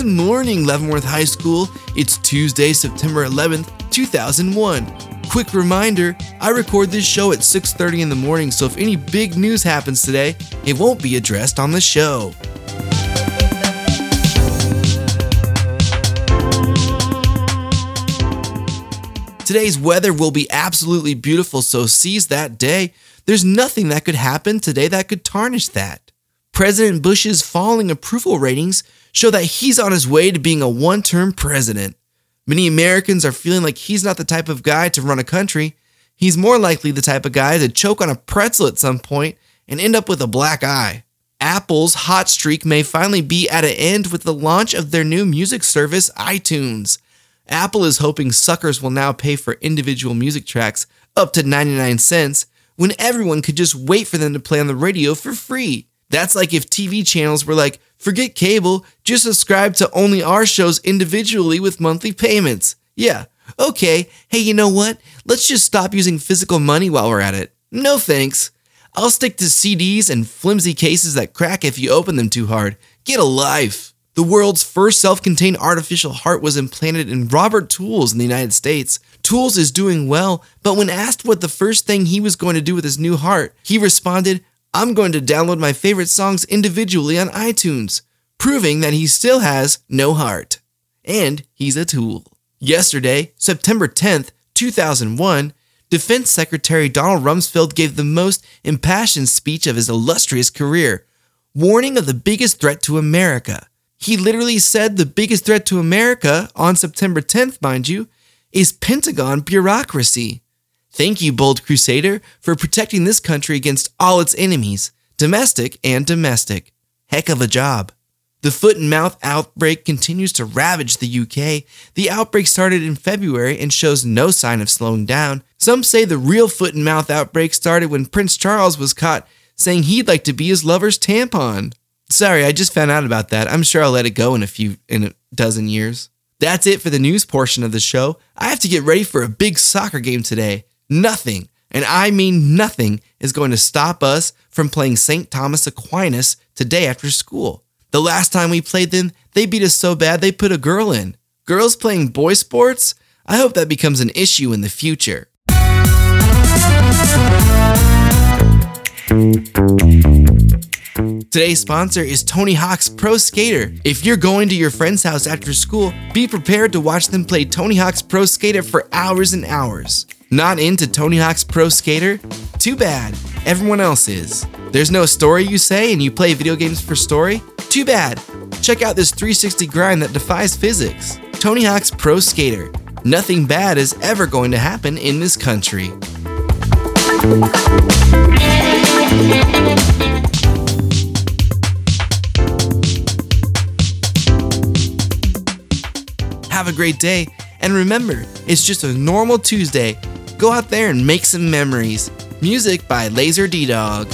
Good morning, Leavenworth High School. It's Tuesday, September 11th, 2001. Quick reminder, I record this show at 6:30 in the morning, so if any big news happens today, it won't be addressed on the show. Today's weather will be absolutely beautiful, so seize that day. There's nothing that could happen today that could tarnish that. President Bush's falling approval ratings show that he's on his way to being a one term president. Many Americans are feeling like he's not the type of guy to run a country. He's more likely the type of guy to choke on a pretzel at some point and end up with a black eye. Apple's hot streak may finally be at an end with the launch of their new music service, iTunes. Apple is hoping suckers will now pay for individual music tracks up to 99 cents when everyone could just wait for them to play on the radio for free. That's like if TV channels were like, forget cable, just subscribe to only our shows individually with monthly payments. Yeah, okay, hey, you know what? Let's just stop using physical money while we're at it. No thanks. I'll stick to CDs and flimsy cases that crack if you open them too hard. Get a life. The world's first self contained artificial heart was implanted in Robert Tools in the United States. Tools is doing well, but when asked what the first thing he was going to do with his new heart, he responded, I'm going to download my favorite songs individually on iTunes, proving that he still has no heart. And he's a tool. Yesterday, September 10th, 2001, Defense Secretary Donald Rumsfeld gave the most impassioned speech of his illustrious career, warning of the biggest threat to America. He literally said the biggest threat to America, on September 10th, mind you, is Pentagon bureaucracy. Thank you, bold crusader, for protecting this country against all its enemies, domestic and domestic. Heck of a job. The foot and mouth outbreak continues to ravage the UK. The outbreak started in February and shows no sign of slowing down. Some say the real foot and mouth outbreak started when Prince Charles was caught saying he'd like to be his lover's tampon. Sorry, I just found out about that. I'm sure I'll let it go in a few in a dozen years. That's it for the news portion of the show. I have to get ready for a big soccer game today. Nothing, and I mean nothing, is going to stop us from playing St. Thomas Aquinas today after school. The last time we played them, they beat us so bad they put a girl in. Girls playing boy sports? I hope that becomes an issue in the future. Today's sponsor is Tony Hawk's Pro Skater. If you're going to your friend's house after school, be prepared to watch them play Tony Hawk's Pro Skater for hours and hours. Not into Tony Hawk's Pro Skater? Too bad. Everyone else is. There's no story, you say, and you play video games for story? Too bad. Check out this 360 grind that defies physics. Tony Hawk's Pro Skater. Nothing bad is ever going to happen in this country. Have a great day, and remember, it's just a normal Tuesday Go out there and make some memories. Music by Laser D Dog.